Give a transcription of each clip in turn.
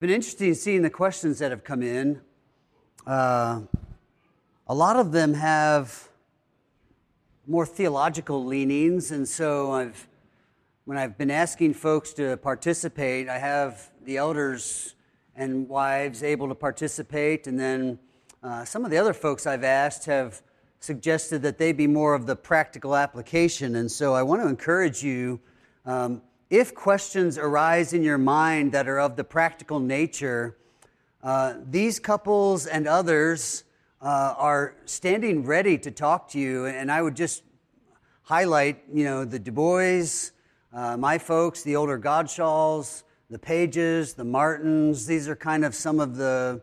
been interesting seeing the questions that have come in. Uh, a lot of them have more theological leanings, and so I've, when I've been asking folks to participate, I have the elders and wives able to participate, and then uh, some of the other folks I've asked have suggested that they be more of the practical application, and so I want to encourage you. Um, if questions arise in your mind that are of the practical nature, uh, these couples and others uh, are standing ready to talk to you. And I would just highlight, you know, the Du Bois, uh, my folks, the older Godshalls, the Pages, the Martins. These are kind of some of the,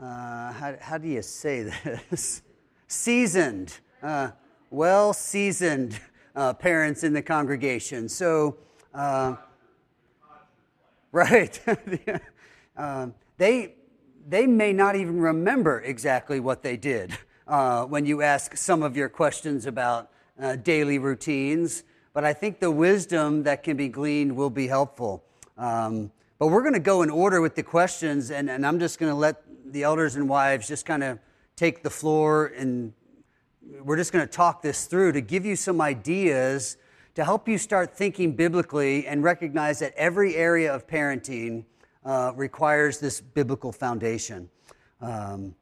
uh, how, how, do you say this? seasoned, uh, well seasoned uh, parents in the congregation. So, uh, right. um, they, they may not even remember exactly what they did uh, when you ask some of your questions about uh, daily routines. But I think the wisdom that can be gleaned will be helpful. Um, but we're going to go in order with the questions, and, and I'm just going to let the elders and wives just kind of take the floor and we're just going to talk this through to give you some ideas to help you start thinking biblically and recognize that every area of parenting uh, requires this biblical foundation. Um,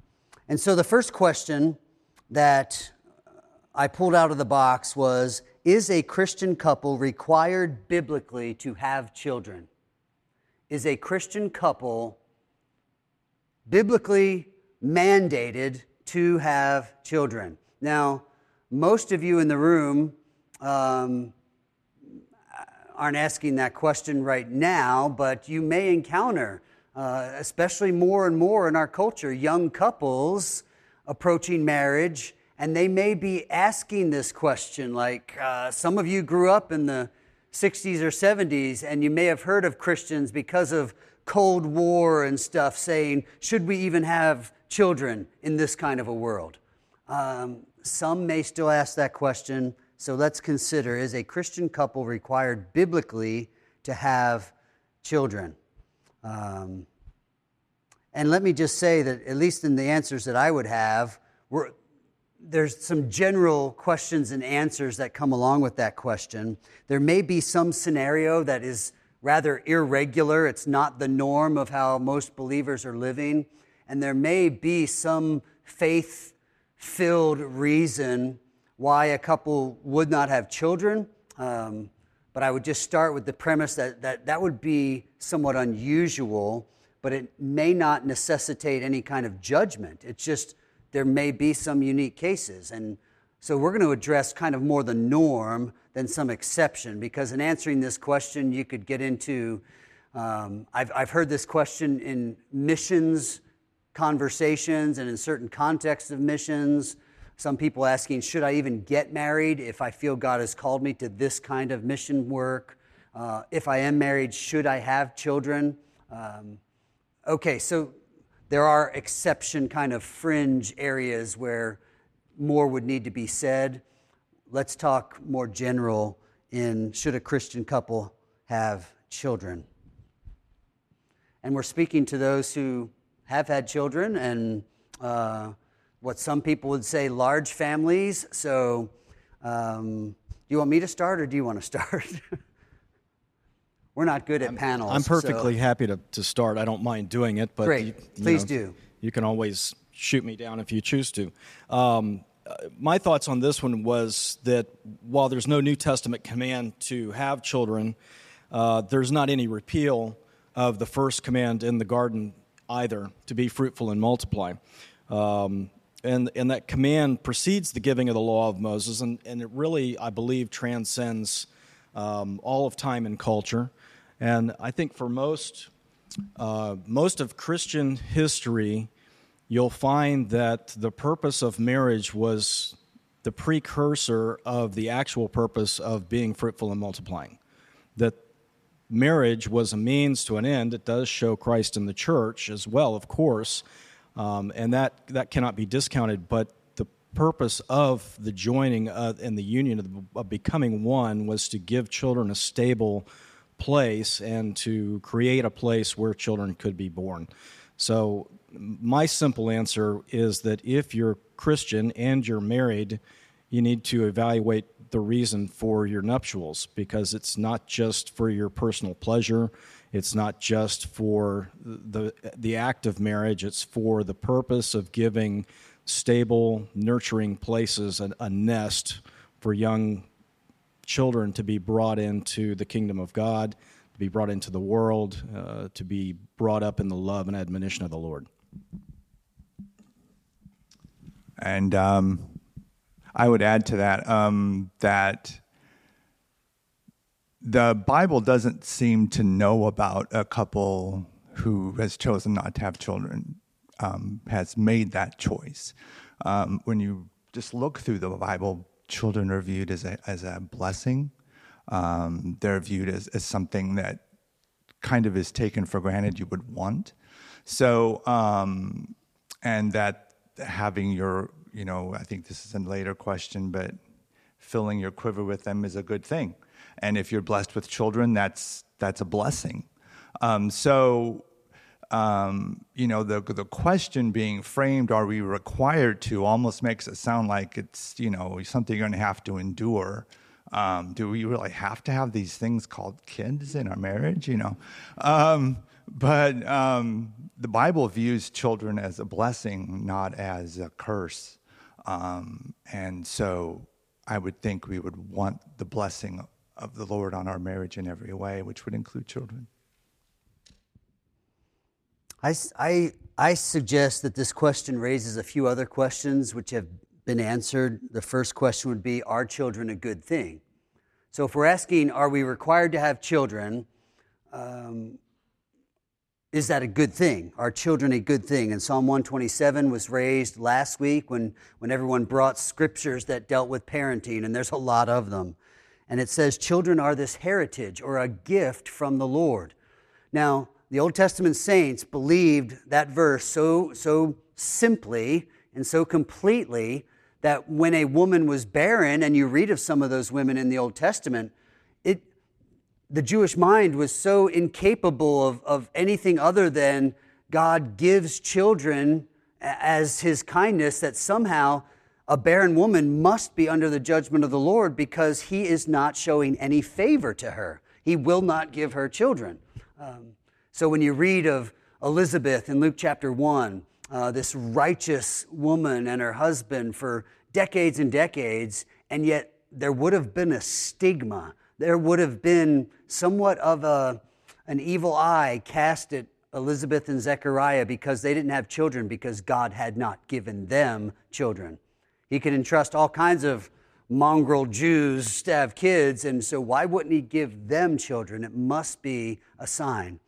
and so the first question that I pulled out of the box was Is a Christian couple required biblically to have children? Is a Christian couple biblically mandated to have children? Now, most of you in the room um, aren't asking that question right now, but you may encounter, uh, especially more and more in our culture, young couples approaching marriage, and they may be asking this question. Like uh, some of you grew up in the 60s or 70s, and you may have heard of Christians because of Cold War and stuff saying, Should we even have children in this kind of a world? Um, some may still ask that question. So let's consider is a Christian couple required biblically to have children? Um, and let me just say that, at least in the answers that I would have, there's some general questions and answers that come along with that question. There may be some scenario that is rather irregular, it's not the norm of how most believers are living. And there may be some faith filled reason why a couple would not have children. Um, but I would just start with the premise that, that that would be somewhat unusual, but it may not necessitate any kind of judgment. It's just there may be some unique cases. And so we're going to address kind of more the norm than some exception, because in answering this question, you could get into um, I've, I've heard this question in missions conversations and in certain contexts of missions. Some people asking, should I even get married if I feel God has called me to this kind of mission work? Uh, if I am married, should I have children? Um, okay, so there are exception kind of fringe areas where more would need to be said. Let's talk more general in should a Christian couple have children? And we're speaking to those who have had children and uh, what some people would say large families. So, um, do you want me to start or do you want to start? We're not good at I'm, panels. I'm perfectly so. happy to, to start. I don't mind doing it, but Great. You, you please know, do. You can always shoot me down if you choose to. Um, uh, my thoughts on this one was that while there's no New Testament command to have children, uh, there's not any repeal of the first command in the garden either to be fruitful and multiply. Um, and, and that command precedes the giving of the law of Moses, and, and it really, I believe, transcends um, all of time and culture. And I think for most, uh, most of Christian history, you'll find that the purpose of marriage was the precursor of the actual purpose of being fruitful and multiplying. That marriage was a means to an end. It does show Christ in the church as well, of course, um, and that, that cannot be discounted. But the purpose of the joining uh, and the union of, of becoming one was to give children a stable place and to create a place where children could be born. So, my simple answer is that if you're Christian and you're married, you need to evaluate the reason for your nuptials because it's not just for your personal pleasure. It's not just for the, the act of marriage, it's for the purpose of giving stable, nurturing places, a, a nest for young children to be brought into the kingdom of God, to be brought into the world, uh, to be brought up in the love and admonition of the Lord. And um, I would add to that um, that the Bible doesn't seem to know about a couple who has chosen not to have children, um, has made that choice. Um, when you just look through the Bible, children are viewed as a, as a blessing. Um, they're viewed as, as something that kind of is taken for granted you would want. So, um, and that having your, you know, I think this is a later question, but filling your quiver with them is a good thing. And if you're blessed with children, that's that's a blessing. Um, so, um, you know, the the question being framed, are we required to, almost makes it sound like it's you know something you're going to have to endure. Um, do we really have to have these things called kids in our marriage? You know, um, but um, the Bible views children as a blessing, not as a curse. Um, and so, I would think we would want the blessing of the Lord on our marriage in every way, which would include children. I, I, I suggest that this question raises a few other questions which have been answered. The first question would be Are children a good thing? So, if we're asking, Are we required to have children? Um, is that a good thing? Are children a good thing? And Psalm 127 was raised last week when, when everyone brought scriptures that dealt with parenting, and there's a lot of them. And it says, Children are this heritage or a gift from the Lord. Now, the Old Testament saints believed that verse so, so simply and so completely that when a woman was barren, and you read of some of those women in the Old Testament, the Jewish mind was so incapable of, of anything other than God gives children as his kindness that somehow a barren woman must be under the judgment of the Lord because he is not showing any favor to her. He will not give her children. Um, so when you read of Elizabeth in Luke chapter 1, uh, this righteous woman and her husband for decades and decades, and yet there would have been a stigma. There would have been somewhat of a, an evil eye cast at Elizabeth and Zechariah because they didn't have children because God had not given them children. He could entrust all kinds of mongrel Jews to have kids, and so why wouldn't he give them children? It must be a sign.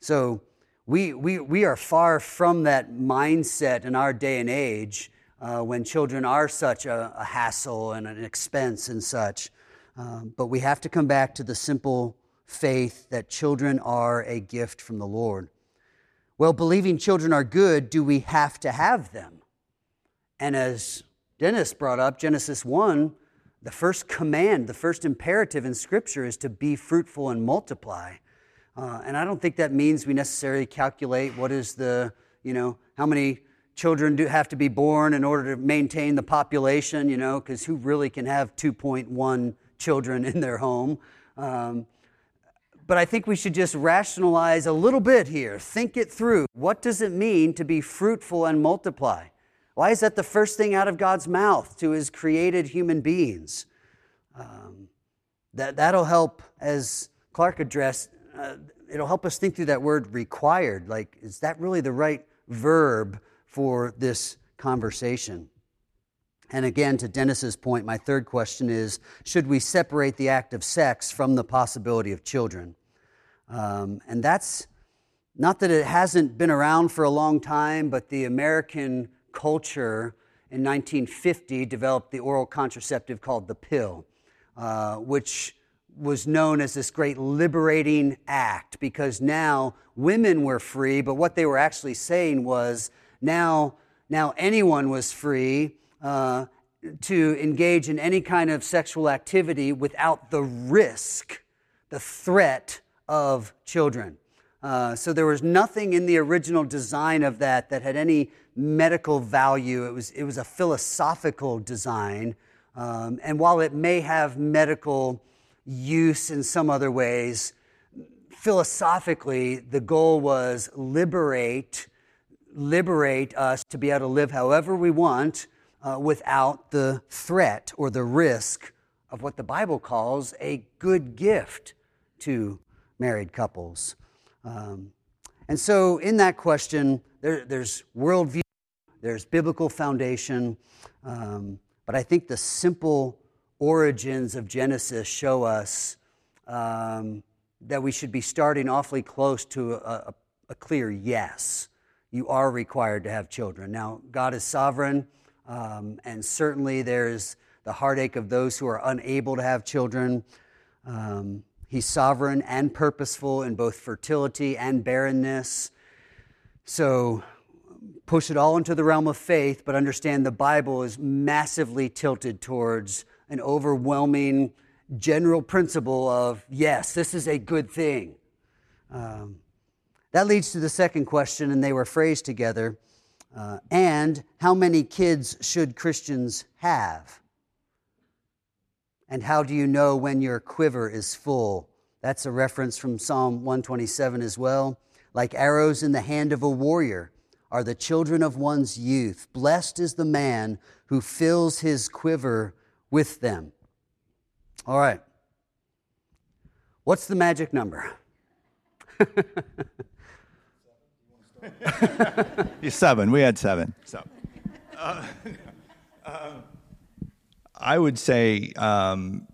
So we, we, we are far from that mindset in our day and age uh, when children are such a, a, hassle and an expense and such. Um, but we have to come back to the simple faith that children are a gift from the Lord. Well, believing children are good, do we have to have them? And as Dennis brought up, Genesis 1, the first command, the first imperative in Scripture is to be fruitful and multiply. Uh, and I don't think that means we necessarily calculate what is the, you know, how many children do have to be born in order to maintain the population, you know, because who really can have 2.1 children in their home? Um, but I think we should just rationalize a little bit here, think it through. What does it mean to be fruitful and multiply? Why is that the first thing out of God's mouth to his created human beings? Um, that, that'll help, as Clark addressed, uh, it'll help us think through that word required. Like, is that really the right verb for this conversation? And again, to Dennis's point, my third question is should we separate the act of sex from the possibility of children? Um, and that's not that it hasn't been around for a long time, but the American culture in 1950 developed the oral contraceptive called the pill, uh, which was known as this great liberating act because now women were free, but what they were actually saying was now, now anyone was free to engage in any kind of sexual activity without the risk, the threat of children. Uh, so there was nothing in the original design of that that had any medical value. It was, it was a philosophical design. Um, and while it may have medical use in some other ways, philosophically, the goal was liberate, liberate us to be able to live however we want uh, without the threat or the risk of what the Bible calls a good gift to married couples. Um, and so, in that question, there, there's worldview, there's biblical foundation, um, but I think the simple origins of Genesis show us um, that we should be starting awfully close to a, a, a, clear yes. You are required to have children. Now, God is sovereign, um, and certainly there's the heartache of those who are unable to have children. Um, He's sovereign and purposeful in both fertility and barrenness. So push it all into the realm of faith, but understand the Bible is massively tilted towards an overwhelming general principle of yes, this is a good thing. Um, that leads to the second question, and they were phrased together. Uh, and how many kids should Christians have? And how do you know when your quiver is full? That's a reference from Psalm 127 as well. Like arrows in the hand of a warrior are the children of one's youth. Blessed is the man who fills his quiver with them. All right. What's the magic number? seven. We had seven. So. Uh, uh, I would say, um,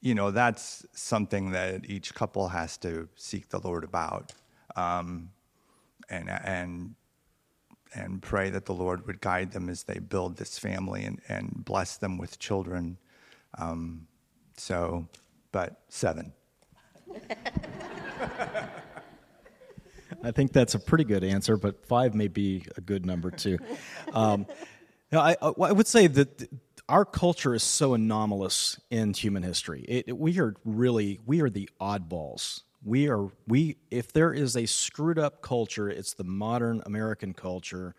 you know, that's something that each couple has to seek the Lord about, um, and and and pray that the Lord would guide them as they build this family and, and bless them with children. Um, so, but seven. I think that's a pretty good answer, but five may be a good number too. Um, I, I, would say that our culture is so anomalous in human history. It, we are really we are the oddballs. We are we if there is a screwed up culture, it's the modern American culture,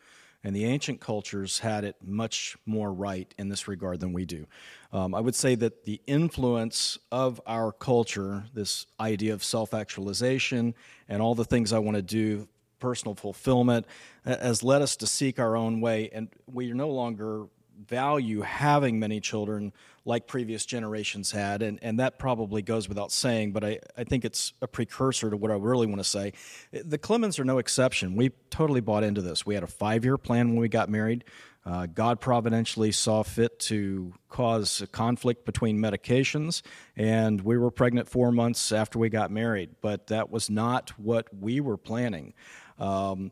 and the ancient cultures had it much more right in this regard than we do. Um, I would say that the influence of our culture, this idea of self actualization and all the things I want to do personal fulfillment has led us to seek our own way, and we no longer value having many children like previous generations had, and, and that probably goes without saying, but I, I think it's a precursor to what I really want to say. The Clemens are no exception. We totally bought into this. We had a five year plan when we got married. Uh, God providentially saw fit to cause a conflict between medications, and we were pregnant four months after we got married, but that was not what we were planning. Um,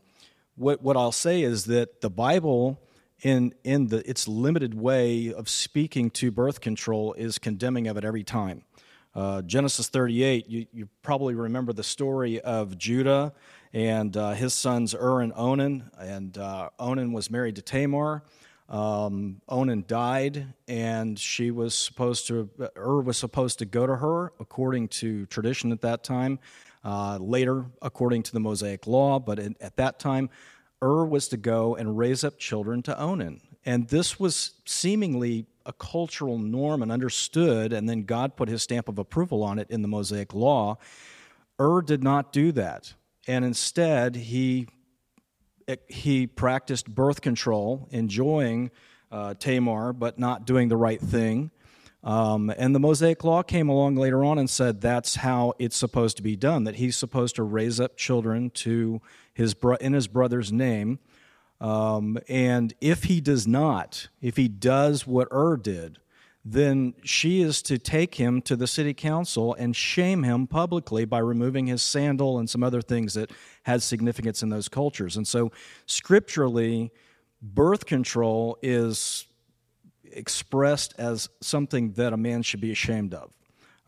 what, what I'll say is that the Bible in in the its limited way of speaking to birth control is condemning of it every time. Uh, Genesis 38, you, you, probably remember the story of Judah and uh, his sons Ur and Onan. And uh, Onan was married to Tamar. Um, Onan died, and she was supposed to, Ur was supposed to go to her according to tradition at that time. Uh, later, according to the Mosaic law, but in, at that time, Ur was to go and raise up children to Onan. And this was seemingly a cultural norm and understood, and then God put his stamp of approval on it in the Mosaic Law. Ur did not do that. And instead, he, he practiced birth control, enjoying uh, Tamar, but not doing the right thing. Um, and the Mosaic Law came along later on and said that's how it's supposed to be done, that he's supposed to raise up children to his bro- in his brother's name. Um, and if he does not, if he does what Ur did, then she is to take him to the city council and shame him publicly by removing his sandal and some other things that had significance in those cultures. And so, scripturally, birth control is expressed as something that a man should be ashamed of.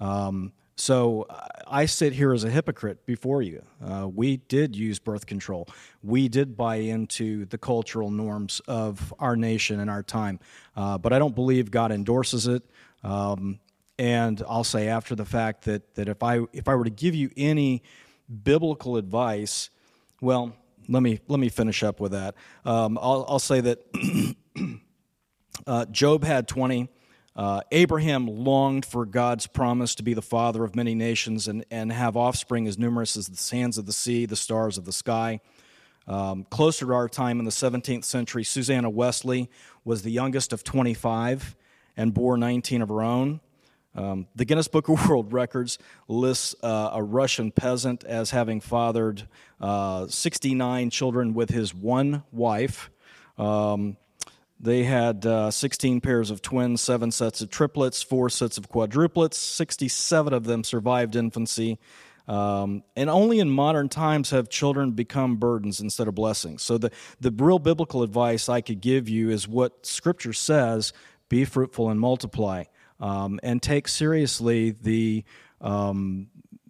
Um, so I sit here as a hypocrite before you. Uh, we did use birth control. We did buy into the cultural norms of our nation and our time. Uh, but I don't believe God endorses it. Um, and I'll say after the fact that, that if, I, if I were to give you any biblical advice, well, let me, let me finish up with that. Um, I'll, I'll say that uh, Job had 20. Uh, Abraham longed for God's promise to be the father of many nations and, and have offspring as numerous as the sands of the sea, the stars of the sky. Um, closer to our time in the 17th century, Susanna Wesley was the youngest of 25 and bore 19 of her own. Um, the Guinness Book of World Records lists uh, a Russian peasant as having fathered uh, 69 children with his one wife. Um, they had uh, 16 pairs of twins, seven sets of triplets, four sets of quadruplets. 67 of them survived infancy. Um, and only in modern times have children become burdens instead of blessings. So, the, the real biblical advice I could give you is what Scripture says be fruitful and multiply um, and take seriously the, um,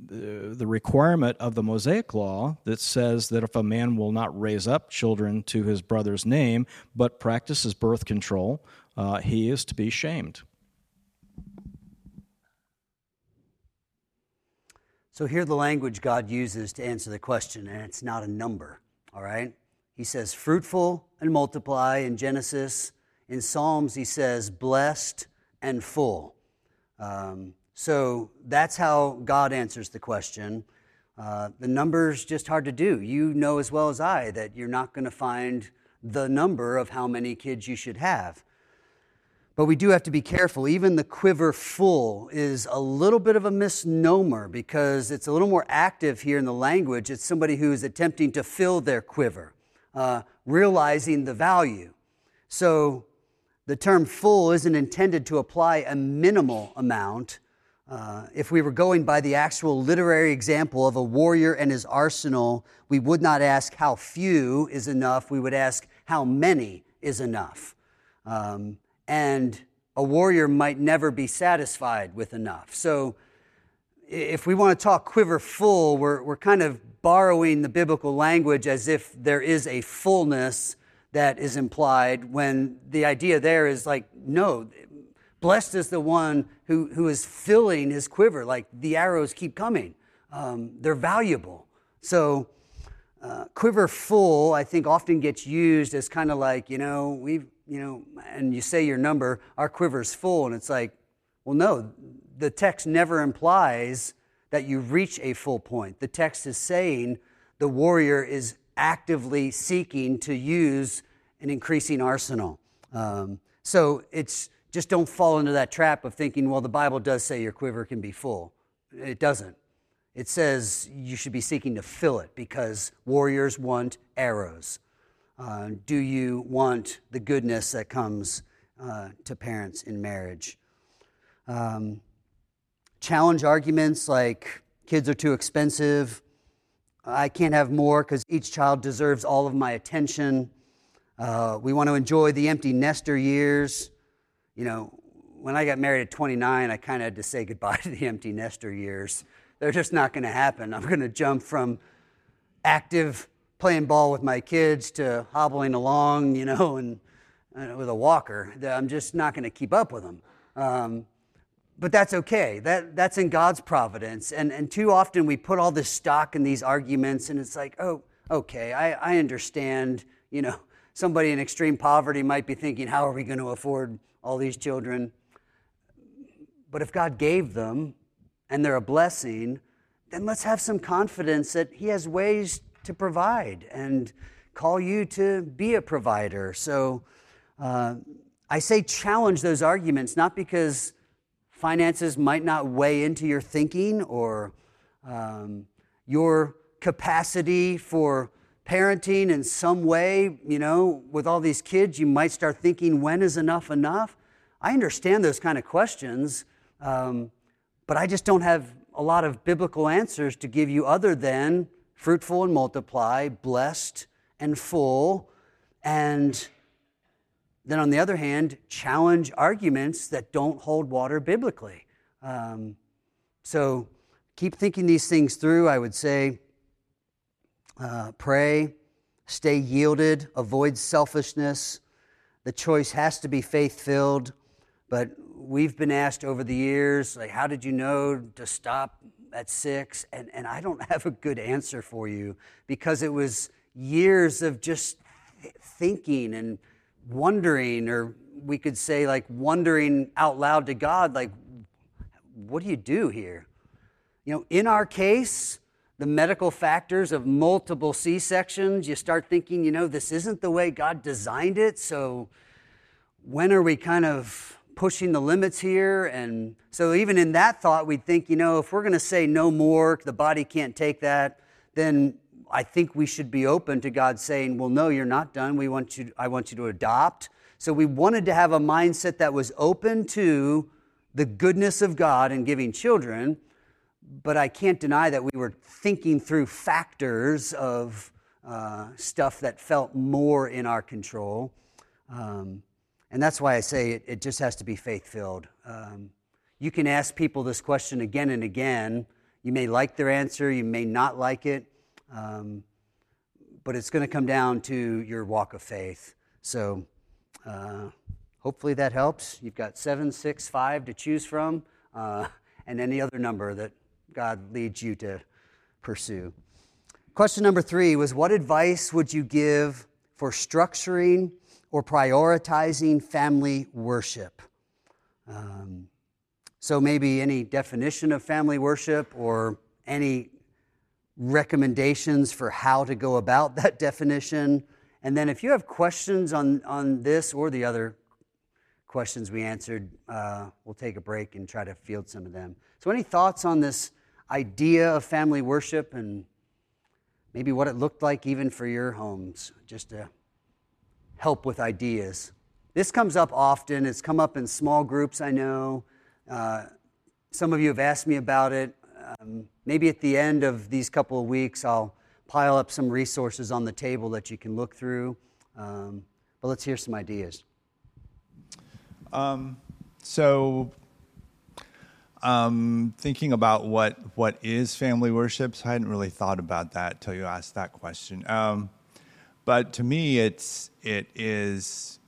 the, requirement of the Mosaic law that says that if a man will not raise up children to his brother's name but practices birth control, uh, he is to be shamed. So, hear the language God uses to answer the question, and it's not a number, all right? He says, fruitful and multiply in Genesis. In Psalms, he says, blessed and full. Um, so that's how God answers the question. Uh, the number's just hard to do. You know as well as I that you're not going to find the number of how many kids you should have. But we do have to be careful. Even the quiver full is a little bit of a misnomer because it's a little more active here in the language. It's somebody who is attempting to fill their quiver, uh, realizing the value. So the term full isn't intended to apply a minimal amount. Uh, if we were going by the actual literary example of a warrior and his arsenal, we would not ask how few is enough, we would ask how many is enough. Um, and a warrior might never be satisfied with enough. So, if we want to talk quiver full, we're, we're kind of borrowing the biblical language as if there is a fullness that is implied when the idea there is like, no, blessed is the one who, who is filling his quiver. Like the arrows keep coming, um, they're valuable. So, uh, quiver full, I think, often gets used as kind of like, you know, we've, you know, and you say your number, our quiver's full. And it's like, well, no, the text never implies that you reach a full point. The text is saying the warrior is actively seeking to use an increasing arsenal. Um, so it's just don't fall into that trap of thinking, well, the Bible does say your quiver can be full. It doesn't. It says you should be seeking to fill it because warriors want arrows. Uh, do you want the goodness that comes uh, to parents in marriage? Um, challenge arguments like kids are too expensive, I can't have more because each child deserves all of my attention. Uh, we want to enjoy the empty nester years. You know, when I got married at 29, I kind of had to say goodbye to the empty nester years. They're just not going to happen. I'm going to jump from active playing ball with my kids to hobbling along, you know, and uh, with a walker. That I'm just not going to keep up with them. Um, but that's okay. That, that's in God's providence. And, and too often we put all this stock in these arguments, and it's like, oh, okay, I, I understand. You know, somebody in extreme poverty might be thinking, how are we going to afford all these children? But if God gave them and they're a blessing, then let's have some confidence that He has ways to provide and call you to be a provider. So uh, I say challenge those arguments, not because finances might not weigh into your thinking or um, your capacity for parenting in some way, you know, with all these kids, you might start thinking, when is enough enough? I understand those kind of questions, um, but I just don't have a lot of biblical answers to give you other than fruitful and multiply, blessed and full, and then on the other hand, challenge arguments that don't hold water biblically. Um, so keep thinking these things through. I would say uh, pray, stay yielded, avoid selfishness. The choice has to be faith filled. but we've been asked over the years, like, how did you know to stop at six? And, and I don't have a good answer for you because it was years of just thinking and wondering, or we could say, like, wondering out loud to God, like, what do you do here? You know, in our case, the medical factors of multiple C sections, you start thinking, you know, this isn't the way God designed it. So when are we kind of pushing the limits here? And so, even in that thought, we'd think, you know, if we're going to say no more, the body can't take that, then I think we should be open to God saying, well, no, you're not done. We want you, I want you to adopt. So, we wanted to have a mindset that was open to the goodness of God and giving children but I can't deny that we were thinking through factors of uh, stuff that felt more in our control. Um, and that's why I say it, it just has to be faith filled. Um, you can ask people this question again and again. You may like their answer, you may not like it, um, but it's going to come down to your walk of faith. So uh, hopefully that helps. You've got seven, six, five to choose from, uh, and any other number that God leads you to pursue. Question number three was What advice would you give for structuring or prioritizing family worship? Um, so, maybe any definition of family worship or any recommendations for how to go about that definition. And then, if you have questions on, on this or the other questions we answered, uh, we'll take a break and try to field some of them. So, any thoughts on this idea of family worship and maybe what it looked like even for your homes, just to help with ideas. This comes up often. It's come up in small groups, I know. Uh, some of you have asked me about it. Um, maybe at the end of these couple of weeks, I'll pile up some resources on the table that you can look through. Um, but let's hear some ideas. Um, so, um, thinking about what what is family worship, so I hadn't really thought about that till you asked that question. Um, but to me, it's it is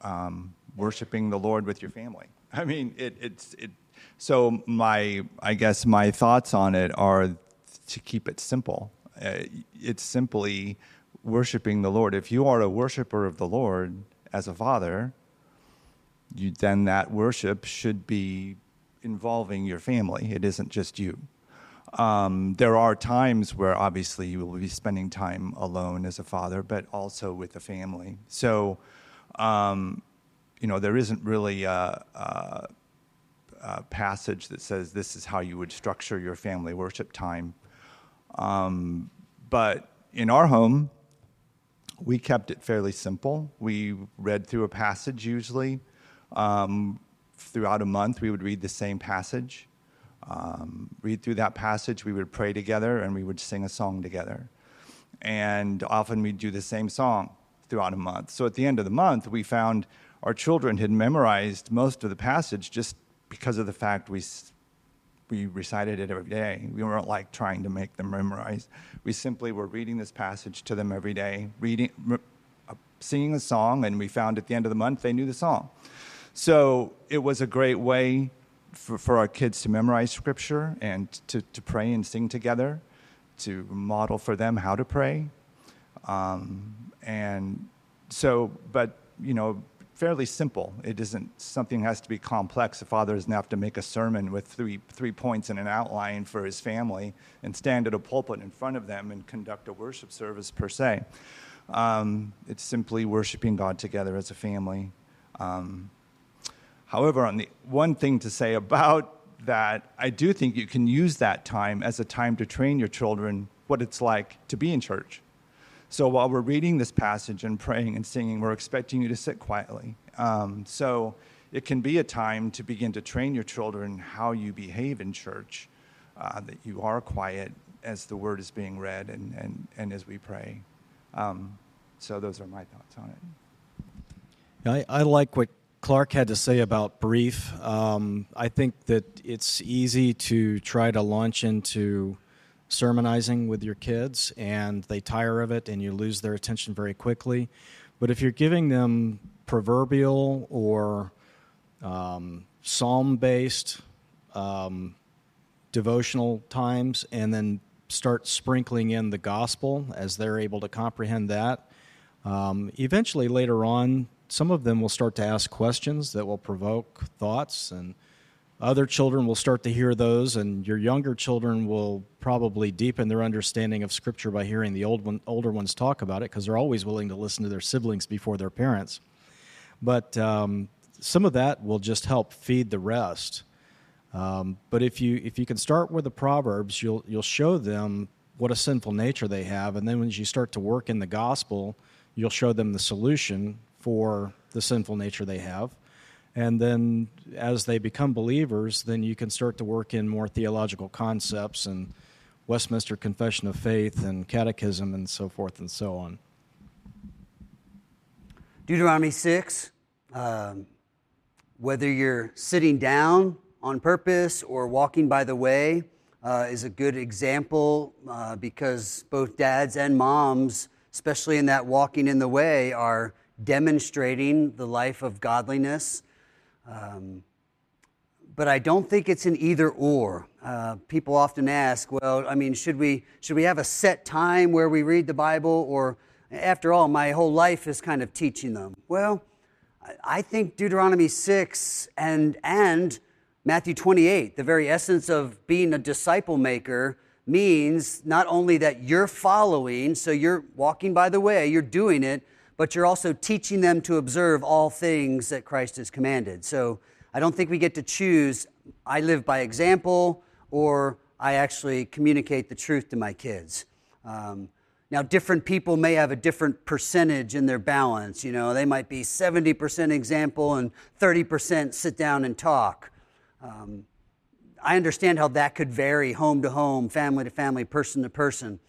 um, worshiping the Lord with your family. I mean, it, it's it. So my I guess my thoughts on it are to keep it simple. Uh, it's simply worshiping the Lord. If you are a worshiper of the Lord as a father, you, then that worship should be involving your family. It isn't just you. Um, there are times where obviously you will be spending time alone as a father, but also with the family. So, um, you know, there isn't really a, a, a, passage that says this is how you would structure your family worship time. Um, but in our home, we kept it fairly simple. We read through a passage usually. Um, throughout a month, we would read the same passage. Um, read through that passage, we would pray together, and we would sing a song together. And often we'd do the same song throughout a month. So at the end of the month, we found our children had memorized most of the passage just because of the fact we we recited it every day. We weren't like trying to make them memorize. We simply were reading this passage to them every day, reading, uh, singing a song, and we found at the end of the month they knew the song. So it was a great way for, for our kids to memorize scripture and to, to pray and sing together, to model for them how to pray. Um, and so, but, you know, fairly simple. It isn't something has to be complex. The father doesn't have to make a sermon with three, three points and an outline for his family and stand at a pulpit in front of them and conduct a worship service per se. Um, it's simply worshiping God together as a family. Um, However, on the one thing to say about that, I do think you can use that time as a time to train your children what it's like to be in church. So while we're reading this passage and praying and singing, we're expecting you to sit quietly. Um, so it can be a time to begin to train your children how you behave in church, uh, that you are quiet as the word is being read and, and, and as we pray. Um, so those are my thoughts on it. I, I like what Clark had to say about brief. Um, I think that it's easy to try to launch into sermonizing with your kids, and they tire of it, and you lose their attention very quickly. But if you're giving them proverbial or um, psalm based um, devotional times and then start sprinkling in the gospel as they're able to comprehend that. Um, eventually, later on, some of them will start to ask questions that will provoke thoughts, and other children will start to hear those, and your younger children will probably deepen their understanding of Scripture by hearing the old one, older ones talk about it because they're always willing to listen to their siblings before their parents. But um, some of that will just help feed the rest. Um, but if you if you can start with the proverbs, you'll you'll show them what a sinful nature they have, and then when you start to work in the gospel, you'll show them the solution for the sinful nature they have. And then as they become believers, then you can start to work in more theological concepts and Westminster Confession of Faith and Catechism and so forth and so on. Deuteronomy 6, um, whether you're sitting down on purpose or walking by the way, uh, is a good example uh, because both dads and moms, especially in that walking in the way, are demonstrating the life of godliness. Um, but I don't think it's an either or. Uh, people often ask, well, I mean, should we, should we have a set time where we read the Bible? Or, after all, my whole life is kind of teaching them. Well, I think Deuteronomy 6 and, and Matthew 28, the very essence of being a disciple maker, means not only that you're following, so you're walking by the way, you're doing it, but you're also teaching them to observe all things that Christ has commanded. So I don't think we get to choose, I live by example, or I actually communicate the truth to my kids. Um, now, different people may have a different percentage in their balance. You know, they might be 70% example and 30% sit down and talk. Um, I understand how that could vary home to home, family to family, person to person.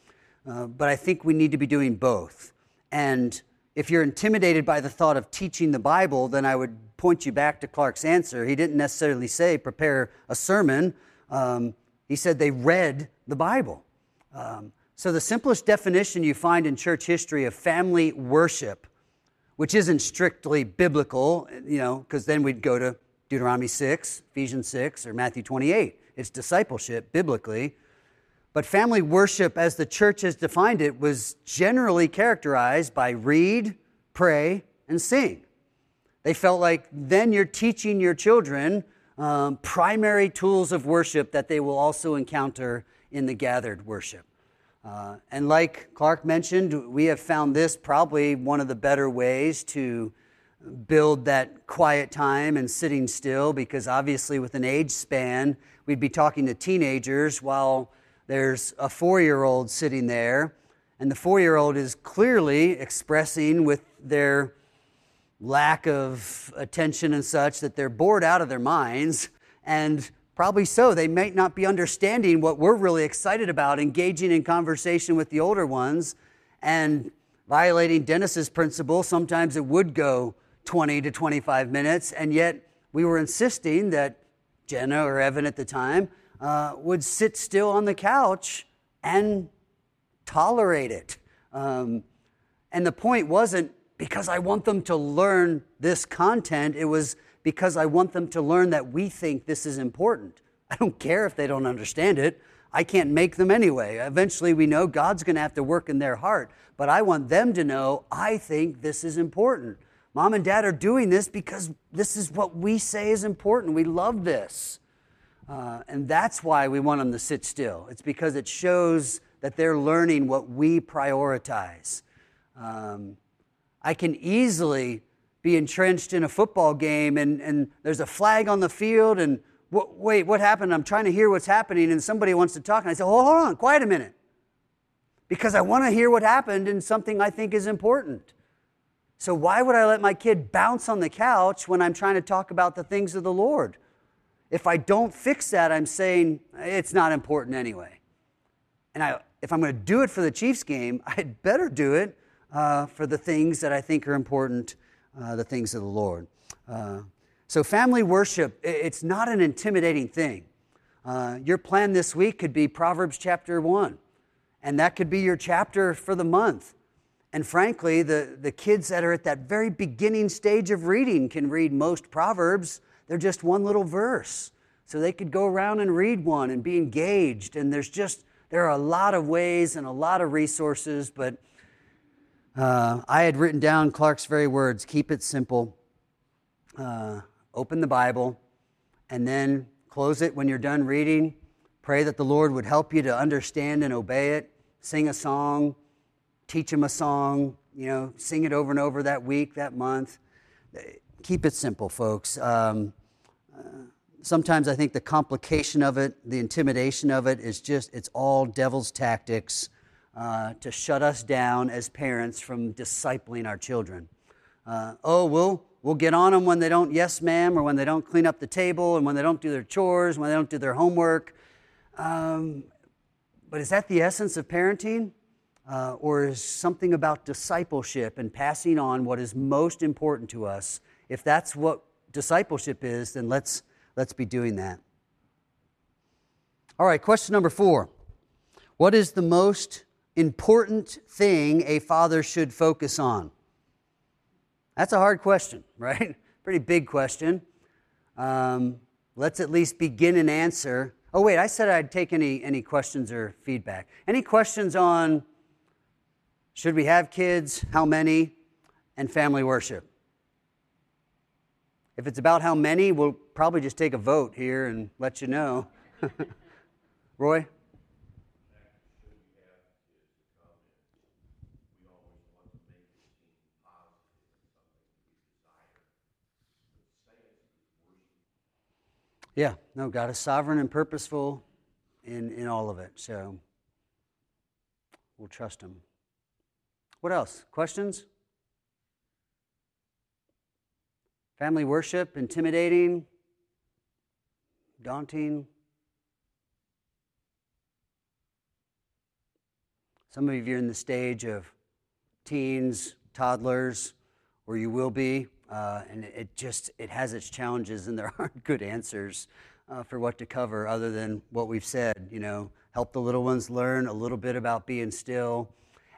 Uh, but I think we need to be doing both. And if you're intimidated by the thought of teaching the Bible, then I would point you back to Clark's answer. He didn't necessarily say prepare a sermon, um, he said they read the Bible. Um, so, the simplest definition you find in church history of family worship, which isn't strictly biblical, you know, because then we'd go to Deuteronomy 6, Ephesians 6, or Matthew 28. It's discipleship biblically. But family worship, as the church has defined it, was generally characterized by read, pray, and sing. They felt like then you're teaching your children um, primary tools of worship that they will also encounter in the gathered worship. Uh, and like Clark mentioned, we have found this probably one of the better ways to build that quiet time and sitting still because obviously with an age span we'd be talking to teenagers while there's a four-year-old sitting there and the four-year-old is clearly expressing with their lack of attention and such that they're bored out of their minds and probably so. They might not be understanding what we're really excited about engaging in conversation with the older ones and violating dennis's principle. Sometimes it would go 20 to 25 minutes, and yet we were insisting that Jenna or Evan at the time uh, would sit still on the couch and tolerate it. Um, and the point wasn't because I want them to learn this content, it was because I want them to learn that we think this is important. I don't care if they don't understand it. I can't make them anyway. Eventually, we know God's going to have to work in their heart, but I want them to know I think this is important. Mom and dad are doing this because this is what we say is important. We love this. Uh, and that's why we want them to sit still. It's because it shows that they're learning what we prioritize. Um, I can easily be entrenched in a football game and, and there's a flag on the field and wait, what happened? I'm trying to hear what's happening and somebody wants to talk and I say, hold on, quiet a minute. Because I want to hear what happened and something I think is important. So, why would I let my kid bounce on the couch when I'm trying to talk about the things of the Lord? If I don't fix that, I'm saying it's not important anyway. And I, if I'm going to do it for the Chiefs game, I'd better do it uh, for the things that I think are important, uh, the things of the Lord. Uh, so, family worship, it's not an intimidating thing. Uh, your plan this week could be Proverbs chapter 1, and that could be your chapter for the month. And frankly, the, the kids that are at that very beginning stage of reading can read most Proverbs. They're just one little verse. So they could go around and read one and be engaged. And there's just, there are a lot of ways and a lot of resources, but uh, I had written down Clark's very words keep it simple, uh, open the Bible, and then close it when you're done reading. Pray that the Lord would help you to understand and obey it. Sing a song, teach him a song, you know, sing it over and over that week, that month. Keep it simple, folks. Um, uh, sometimes I think the complication of it, the intimidation of it, is just, it's all devil's tactics uh, to shut us down as parents from discipling our children. Uh, oh, we'll, we'll get on them when they don't yes ma'am or when they don't clean up the table and when they don't do their chores, when they don't do their homework. Um, but is that the essence of parenting? Uh, or is something about discipleship and passing on what is most important to us? If that's what discipleship is, then let's, let's be doing that. All right, question number four. What is the most important thing a father should focus on? That's a hard question, right? Pretty big question. Um, let's at least begin an answer. Oh, wait, I said I'd take any, any questions or feedback. Any questions on should we have kids, how many, and family worship? If it's about how many, we'll probably just take a vote here and let you know. Roy? Yeah, no, God is sovereign and purposeful in, in all of it. So we'll trust Him. What else? Questions? Family worship, intimidating, daunting. Some of you are in the stage of teens, toddlers, or you will be. Uh, and it just it has its challenges, and there aren't good answers uh, for what to cover other than what we've said. You know, help the little ones learn a little bit about being still,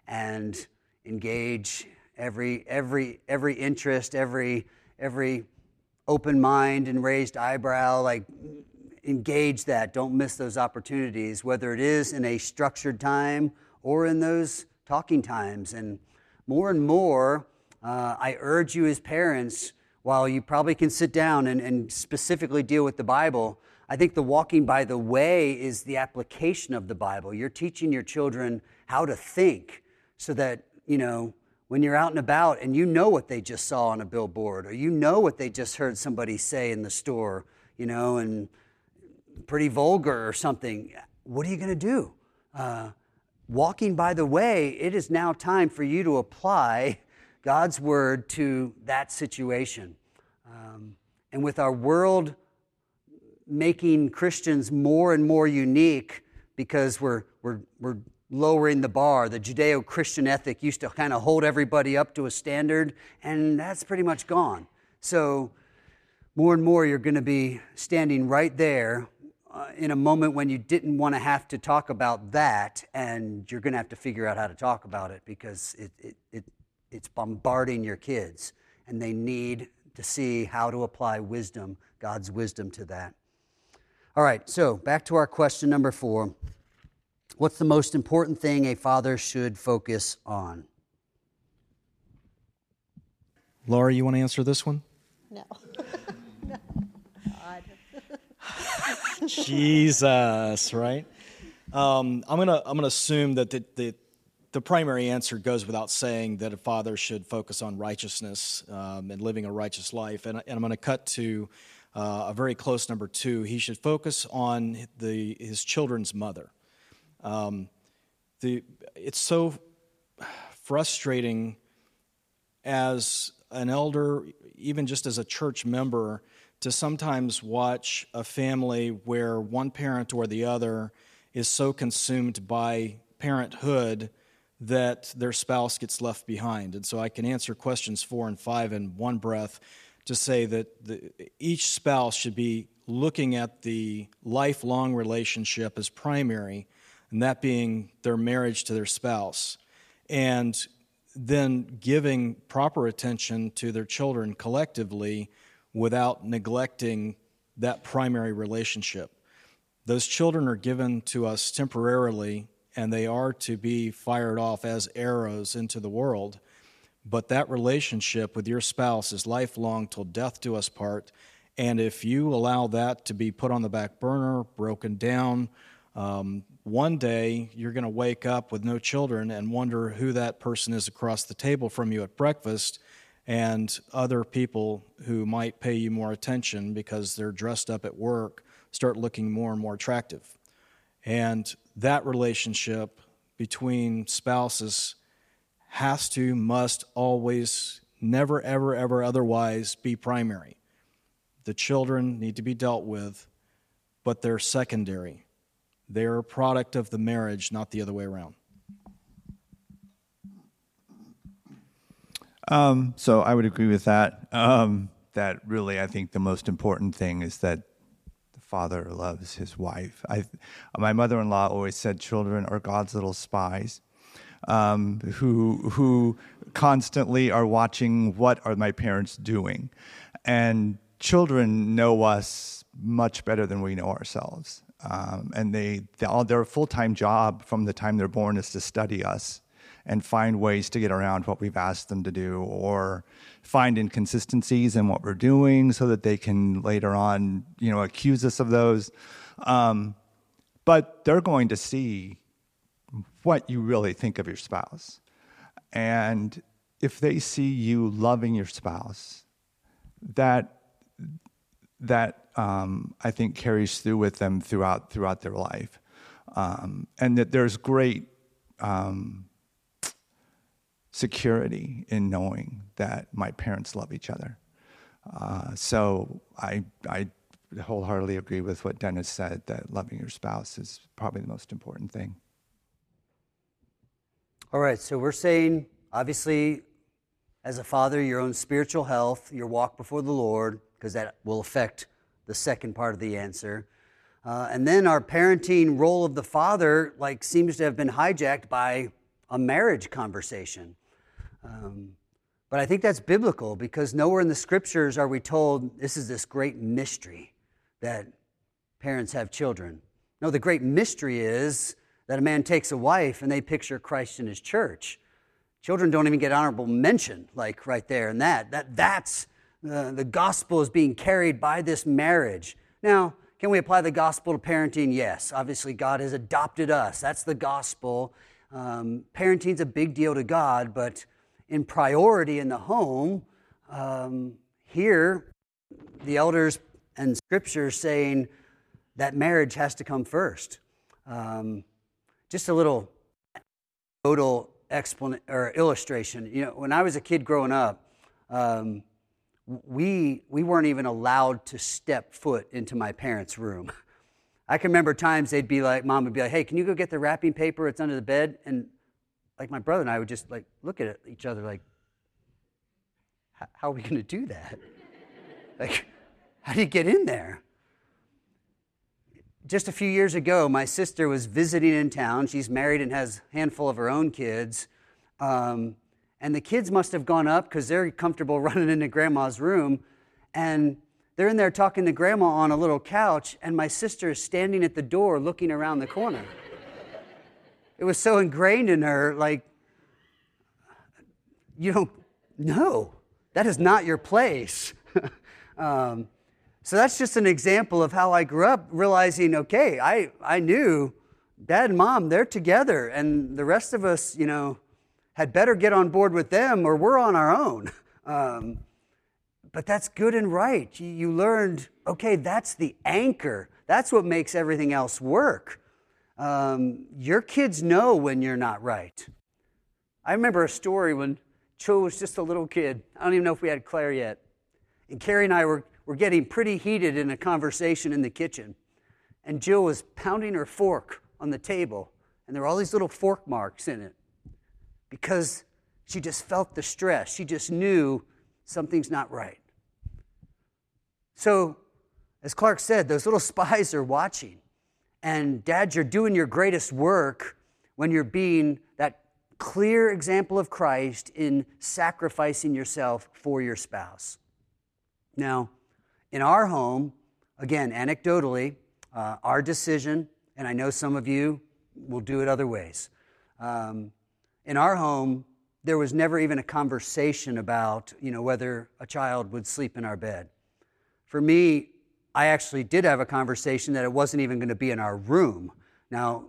and engage every every every interest, every every open mind and raised eyebrow. Like engage that. Don't miss those opportunities, whether it is in a structured time or in those talking times. And more and more uh, I urge you as parents, while you probably can sit down and, and specifically deal with the Bible, I think the walking by the way is the application of the Bible. You're teaching your children how to think so that, you know, when you're out and about and you know what they just saw on a billboard or you know what they just heard somebody say in the store, you know, and pretty vulgar or something, what are you going to do? Uh, walking by the way, it is now time for you to apply God's word to that situation. Um, and with our world making Christians more and more unique because we're, we're, we're lowering the bar. The Judeo Christian ethic used to kind of hold everybody up to a standard, and that's pretty much gone. So, more and more, you're going to be standing right there uh, in a moment when you didn't want to have to talk about that, and you're going to have to figure out how to talk about it because it, it, it it's bombarding your kids, and they need to see how to apply wisdom, God's wisdom to that. All right, so back to our question number four. What's the most important thing a father should focus on? Laura, you want to answer this one? No. no. Jesus, right? Um, I'm gonna I'm gonna assume that the, the the primary answer goes without saying that a father should focus on righteousness um, and living a righteous life. And, and I'm going to cut to uh, a very close number two. He should focus on the, his children's mother. Um, the, it's so frustrating as an elder, even just as a church member, to sometimes watch a family where one parent or the other is so consumed by parenthood that their spouse gets left behind. And so I can answer questions four and five in one breath to say that the, each spouse should be looking at the lifelong relationship as primary, and that being their marriage to their spouse. And then giving proper attention to their children collectively without neglecting that primary relationship. Those children are given to us temporarily, and they are to be fired off as arrows into the world. But that relationship with your spouse is lifelong till death do us part. And if you allow that to be put on the back burner, broken down, um, one day you're going to wake up with no children and wonder who that person is across the table from you at breakfast and other people who might pay you more attention because they're dressed up at work start looking more and more attractive. And that relationship between spouses has to, must always, never, ever, ever otherwise be primary. The children need to be dealt with, but they're secondary. They are a product of the marriage, not the other way around. Um, so I would agree with that. Um, that really, I think the most important thing is that the father loves his wife. I, my mother-in-law always said, "Children are God's little spies." Um, who who constantly are watching what are my parents doing, and children know us much better than we know ourselves. Um, and they, they all, their full time job from the time they're born is to study us and find ways to get around what we've asked them to do or find inconsistencies in what we're doing so that they can later on you know accuse us of those. Um, but they're going to see what you really think of your spouse. And if they see you loving your spouse that that um, I think carries through with them throughout throughout their life, um, and that there's great um, security in knowing that my parents love each other. Uh, so I I wholeheartedly agree with what Dennis said that loving your spouse is probably the most important thing. All right, so we're saying obviously as a father, your own spiritual health, your walk before the Lord, because that will affect the second part of the answer. Uh, and then our parenting role of the father, like, seems to have been hijacked by a marriage conversation. Um, but I think that's biblical because nowhere in the scriptures are we told this is this great mystery that parents have children. No, the great mystery is that a man takes a wife and they picture Christ in his church. Children don't even get honorable mention, like right there and that. that that's the gospel is being carried by this marriage. Now, can we apply the gospel to parenting? Yes. Obviously, God has adopted us. That's the gospel. Um, parenting's a big deal to God, but in priority in the home, um, here, the elders and scriptures saying that marriage has to come first. Um, just a little total explanation or illustration. You know, when I was a kid growing up, um, we, we weren't even allowed to step foot into my parents' room. I can remember times they'd be like, mom would be like, hey, can you go get the wrapping paper? It's under the bed. And like my brother and I would just like look at each other like, how are we going to do that? like, how do you get in there? Just a few years ago, my sister was visiting in town. She's married and has a handful of her own kids. Um, and the kids must have gone up because they're comfortable running into grandma's room. And they're in there talking to grandma on a little couch, and my sister is standing at the door looking around the corner. it was so ingrained in her, like, you don't know. That is not your place. um, so that's just an example of how I grew up, realizing, okay, I, I knew dad and mom, they're together, and the rest of us, you know, had better get on board with them or we're on our own. Um, but that's good and right. You, learned, okay, that's the anchor. That's what makes everything else work. Um, your kids know when you're not right. I remember a story when Cho was just a little kid. I don't even know if we had Claire yet. And Carrie and I were, were getting pretty heated in a conversation in the kitchen. And Jill was pounding her fork on the table, and there were all these little fork marks in it because she just felt the stress. She just knew something's not right. So, as Clark said, those little spies are watching. And, Dad, you're doing your greatest work when you're being that clear example of Christ in sacrificing yourself for your spouse. Now, in our home, again, anecdotally, uh, our decision, and I know some of you will do it other ways. Um, in our home, there was never even a conversation about, you know, whether a child would sleep in our bed. For me, I actually did have a conversation that it wasn't even going to be in our room. Now,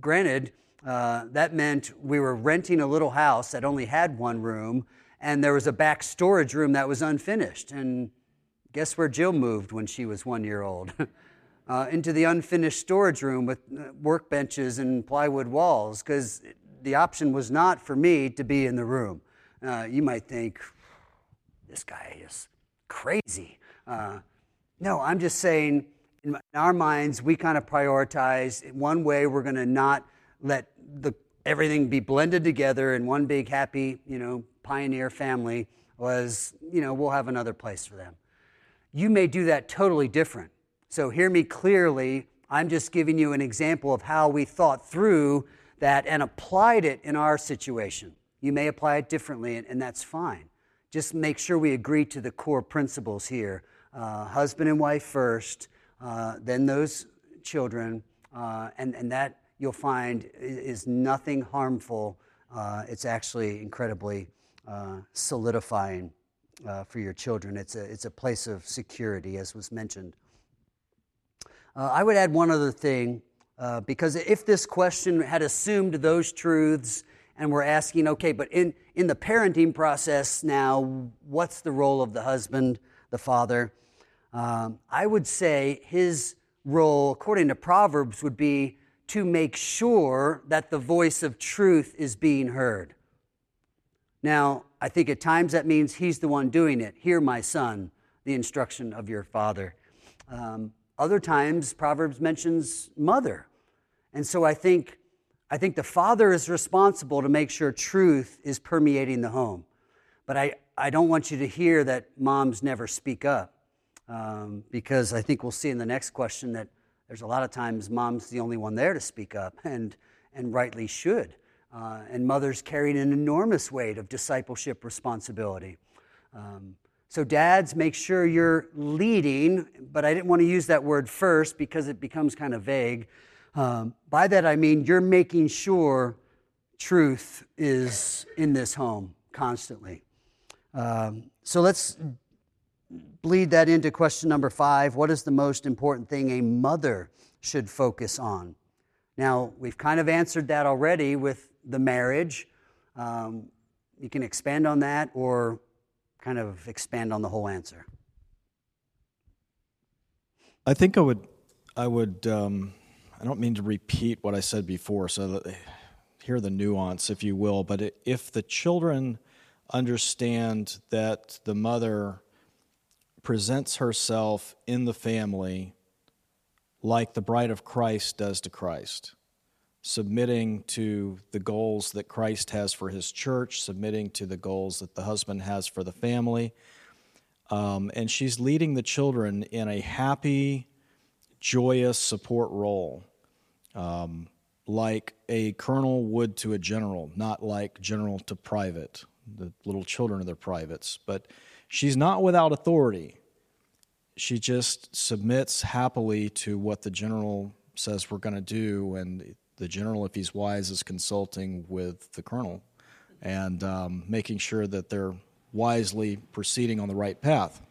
granted, uh, that meant we were renting a little house that only had one room, and there was a back storage room that was unfinished. And guess where Jill moved when she was one year old? uh, into the unfinished storage room with uh, workbenches and plywood walls, because the option was not for me to be in the room. Uh, you might think, this guy is crazy. Uh, no, I'm just saying, in our minds, we kind of prioritize. One way, we're going to not let the everything be blended together in one big happy, you know, pioneer family was, you know, we'll have another place for them. You may do that totally different. So hear me clearly. I'm just giving you an example of how we thought through that and applied it in our situation. You may apply it differently, and, that's fine. Just make sure we agree to the core principles here uh, husband and wife first, uh, then those children, uh, and, and that you'll find is nothing harmful. Uh, it's actually incredibly uh, solidifying uh, for your children. It's a, it's a place of security, as was mentioned. I would add one other thing, uh, because if this question had assumed those truths and we're asking, okay, but in, in the parenting process now, what's the role of the husband, the father? Um, I would say his role, according to Proverbs, would be to make sure that the voice of truth is being heard. Now, I think at times that means he's the one doing it. Hear, my son, the instruction of your father. Um, other times, Proverbs mentions mother. And so I think, I think the father is responsible to make sure truth is permeating the home. But I, I don't want you to hear that moms never speak up, um, because I think we'll see in the next question that there's a lot of times mom's the only one there to speak up, and, and rightly should. Uh, and mothers carry an enormous weight of discipleship responsibility. Um, so, dads, make sure you're leading, but I didn't want to use that word first because it becomes kind of vague. Um, by that, I mean you're making sure truth is in this home constantly. Um, so, let's bleed that into question number five what is the most important thing a mother should focus on? Now, we've kind of answered that already with the marriage. Um, you can expand on that or kind of expand on the whole answer. I think I would, I would, um, I don't mean to repeat what I said before, so hear the nuance, if you will. But if the children understand that the mother presents herself in the family like the bride of Christ does to Christ, submitting to the goals that Christ has for his church, submitting to the goals that the husband has for the family. Um, and she's leading the children in a happy, joyous support role, um, like a colonel would to a general, not like general to private. The little children are their privates. But She's not without authority. She just submits happily to what the general says we're going to do, and the general, if he's wise, is consulting with the colonel and um, making sure that they're wisely proceeding on the right path.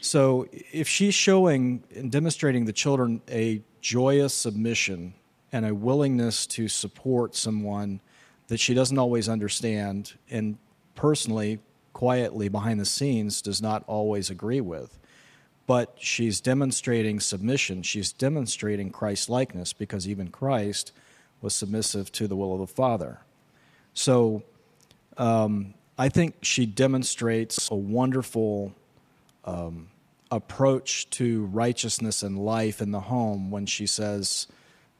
So, if she's showing and demonstrating the children a joyous submission and a willingness to support someone that she doesn't always understand, and personally quietly behind the scenes does not always agree with. But she's demonstrating submission. She's demonstrating Christ likeness because even Christ was submissive to the will of the Father. So um, I think she demonstrates a wonderful um, approach to righteousness and life in the home when she says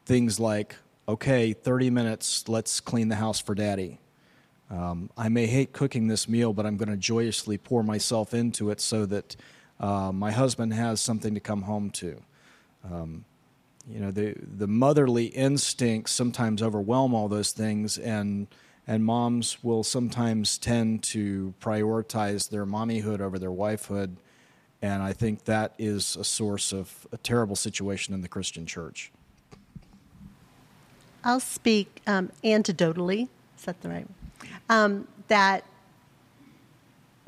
things like, okay, 30 minutes, let's clean the house for daddy. Um, I may hate cooking this meal, but I'm going to joyously pour myself into it so that uh, my husband has something to come home to. Um, you know the the motherly instincts sometimes overwhelm all those things and and moms will sometimes tend to prioritize their mommyhood over their wifehood and i think that is a source of a terrible situation in the christian church i'll speak um, anecdotally is that the right um, that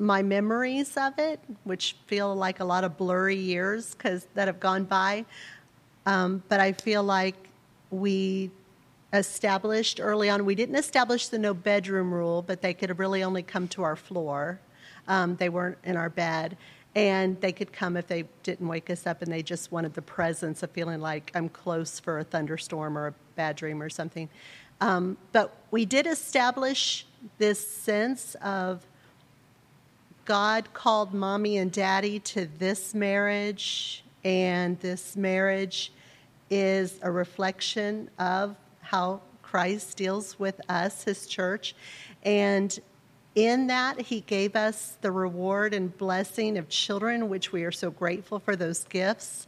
my memories of it which feel like a lot of blurry years because that have gone by um, but I feel like we established early on, we didn't establish the no bedroom rule, but they could really only come to our floor. Um, they weren't in our bed. And they could come if they didn't wake us up and they just wanted the presence of feeling like I'm close for a thunderstorm or a bad dream or something. Um, but we did establish this sense of God called mommy and daddy to this marriage and this marriage is a reflection of how Christ deals with us, his church. And in that, he gave us the reward and blessing of children, which we are so grateful for those gifts,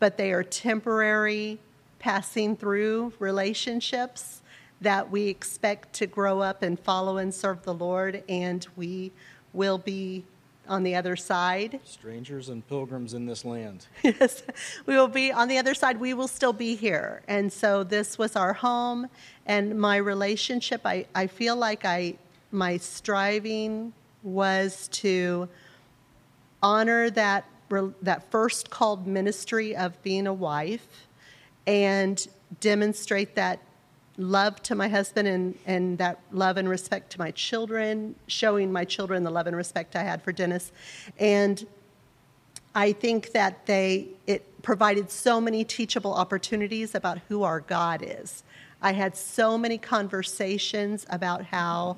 but they are temporary, passing through relationships that we expect to grow up and follow and serve the Lord, and we will be on the other side. Strangers and pilgrims in this land. yes, we will be on the other side. We will still be here. And so this was our home and my relationship. I, I feel like I my striving was to honor that that first called ministry of being a wife and demonstrate that love to my husband and, and that love and respect to my children, showing my children the love and respect I had for Dennis. And I think that they it provided so many teachable opportunities about who our God is. I had so many conversations about how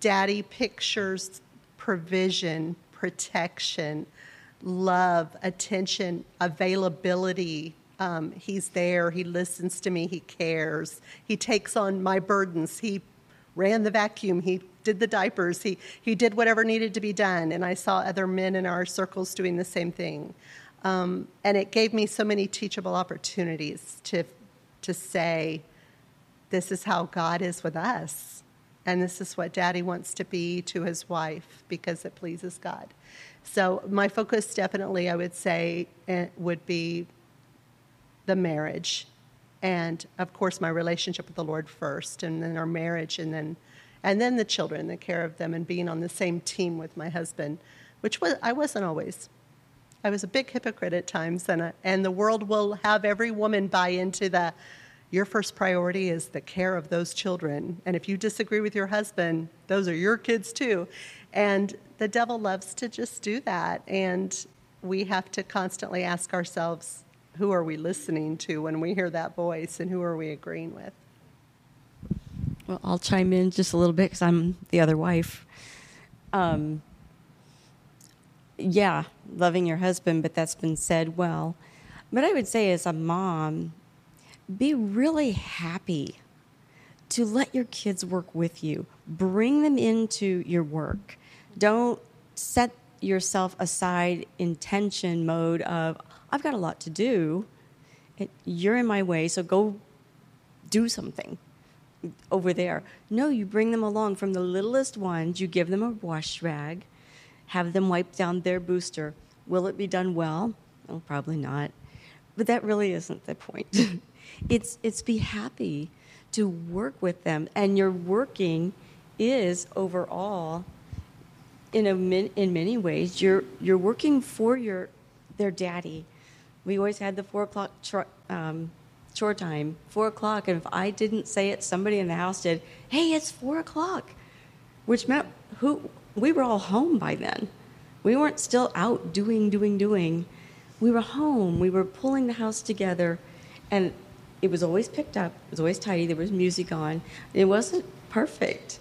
daddy pictures provision, protection, love, attention, availability, um, he's there, he listens to me, he cares, he takes on my burdens, he ran the vacuum, he did the diapers, he, he did whatever needed to be done. And I saw other men in our circles doing the same thing. Um, and it gave me so many teachable opportunities to, to say, this is how God is with us. And this is what daddy wants to be to his wife because it pleases God. So, my focus definitely, I would say, eh, would be the marriage and of course my relationship with the lord first and then our marriage and then and then the children the care of them and being on the same team with my husband which was i wasn't always. I was a big hypocrite at times and, a, and the world will have every woman buy into the your first priority is the care of those children and if you disagree with your husband those are your kids too. And the devil loves to just do that and we have to constantly ask ourselves who are we listening to when we hear that voice and who are we agreeing with? Well, I'll chime in just a little bit because I'm the other wife. Um, yeah, loving your husband, but that's been said well. But I would say, as a mom, be really happy to let your kids work with you. Bring them into your work. Don't set yourself aside in tension mode of, I've got a lot to do. You're in my way, so go do something over there. No, you bring them along from the littlest ones, you give them a wash rag, have them wipe down their booster. Will it be done well? Well, probably not. But that really isn't the point. it's, it's be happy to work with them, and your working is overall, in, a, in many ways, you're, you're working for your, their daddy we always had the four o'clock chore, um, chore time, four o'clock. And if I didn't say it, somebody in the house did, hey, it's four o'clock, which meant who we were all home by then. We weren't still out doing, doing, doing. We were home. We were pulling the house together. And it was always picked up, it was always tidy, there was music on. It wasn't perfect,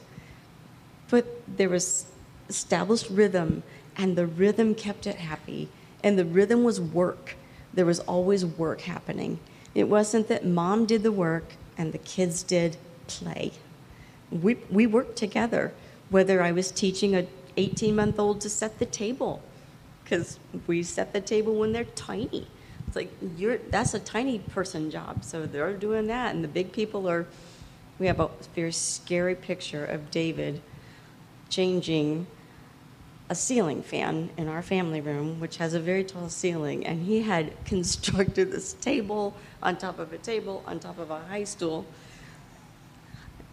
but there was established rhythm, and the rhythm kept it happy. And the rhythm was work there was always work happening. It wasn't that mom did the work and the kids did play. We, we worked together, whether I was teaching a 18 month old to set the table, because we set the table when they're tiny. It's like you're that's a tiny person job, so they're doing that, and the big people are. We have a very scary picture of David changing a ceiling fan in our family room, which has a very tall ceiling, and he had constructed this table on top of a table on top of a high stool.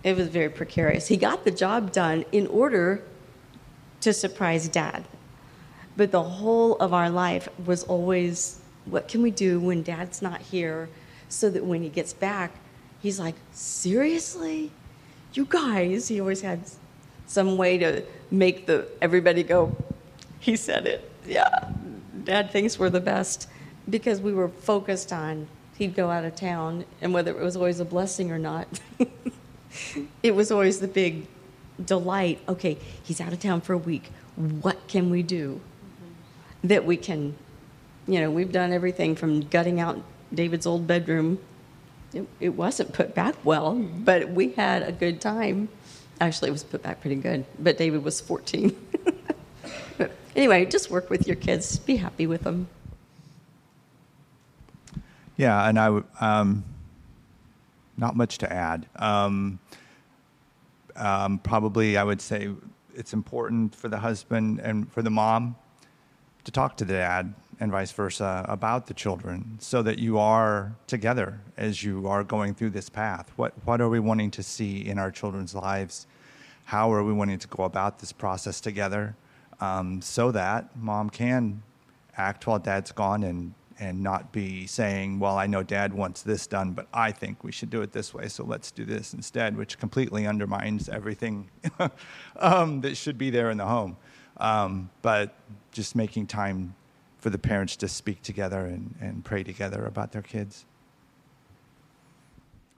It was very precarious. He got the job done in order to surprise dad. But the whole of our life was always what can we do when dad's not here so that when he gets back, he's like, seriously? You guys, he always had some way to make the everybody go, he said it. Yeah. Dad thinks we're the best because we were focused on he'd go out of town and whether it was always a blessing or not. it was always the big delight. Okay, he's out of town for a week. What can we do that we can, you know, we've done everything from gutting out David's old bedroom. It, it wasn't put back well, but we had a good time. Actually, it was put back pretty good, but David was 14. but anyway, just work with your kids, be happy with them. Yeah, and I. Um, not much to add. Um, um, probably, I would say it's important for the husband and for the mom to talk to the dad and vice versa about the children so that you are together as you are going through this path. What, what are we wanting to see in our children's lives? How are we wanting to go about this process together um, so that mom can act while dad's gone and and not be saying, well, I know dad wants this done, but I think we should do it this way, so let's do this instead, which completely undermines everything um, that should be there in the home. Um, but just making time for the parents to speak together and, and pray together about their kids.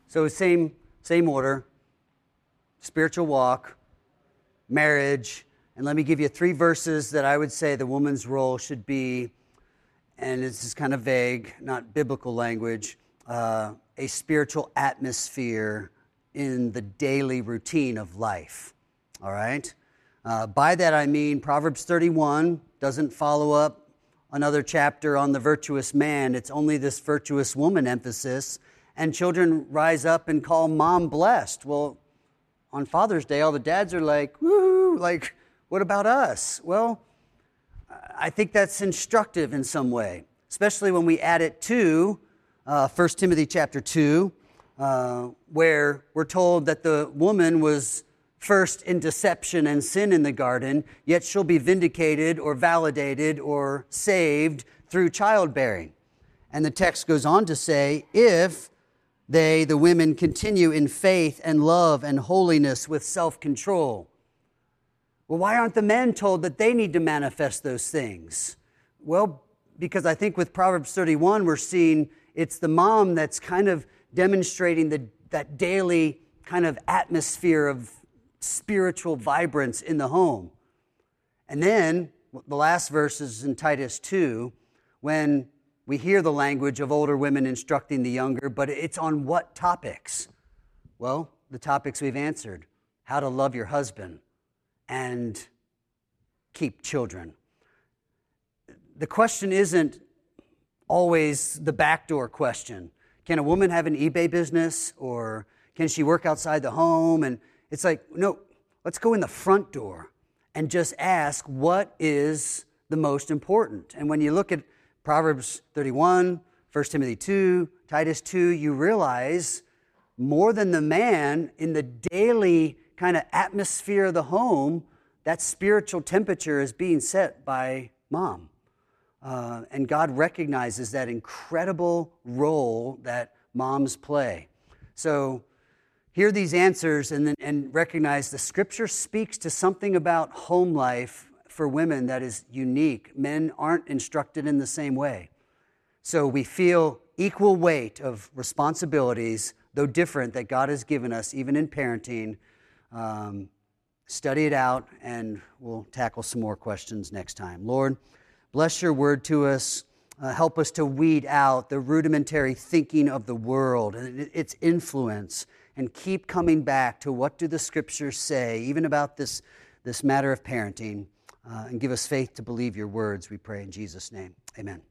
So, same, same order spiritual walk, marriage, and let me give you three verses that I would say the woman's role should be and this is kind of vague, not biblical language, uh, a spiritual atmosphere in the daily routine of life. All right? Uh, by that I mean Proverbs 31 doesn't follow up another chapter on the virtuous man, it's only this virtuous woman emphasis. And children rise up and call mom blessed. Well, on Father's Day, all the dads are like, like, what about us? Well, I think that's instructive in some way, especially when we add it to uh, 1 Timothy chapter 2, uh, where we're told that the woman was first in deception and sin in the garden, yet she'll be vindicated or validated or saved through childbearing. And the text goes on to say, if they, the women, continue in faith and love and holiness with self control. Well, why aren't the men told that they need to manifest those things? Well, because I think with Proverbs 31, we're seeing it's the mom that's kind of demonstrating the, that daily kind of atmosphere of spiritual vibrance in the home. And then the last verse is in Titus 2, when we hear the language of older women instructing the younger, but it's on what topics? Well, the topics we've answered how to love your husband, and keep children. The question isn't always the backdoor question. Can a woman have an eBay business or can she work outside the home? And it's like, no, let's go in the front door and just ask what is the most important. And when you look at Proverbs 31, 1 Timothy 2, Titus 2, you realize more than the man in the daily kind of atmosphere of the home, that spiritual temperature is being set by mom. Uh, and God recognizes that incredible role that moms play. So, hear these answers and, then, and recognize the scripture speaks to something about home life for women that is unique. Men aren't instructed in the same way. So, we feel equal weight of responsibilities, though different, that God has given us, even in parenting. Um, study it out, and we'll tackle some more questions next time. Lord, bless your word to us. Uh, help us to weed out the rudimentary thinking of the world and its influence and keep coming back to what do the scriptures say, even about this, this matter of parenting, uh, and give us faith to believe your words, we pray in Jesus' name. Amen.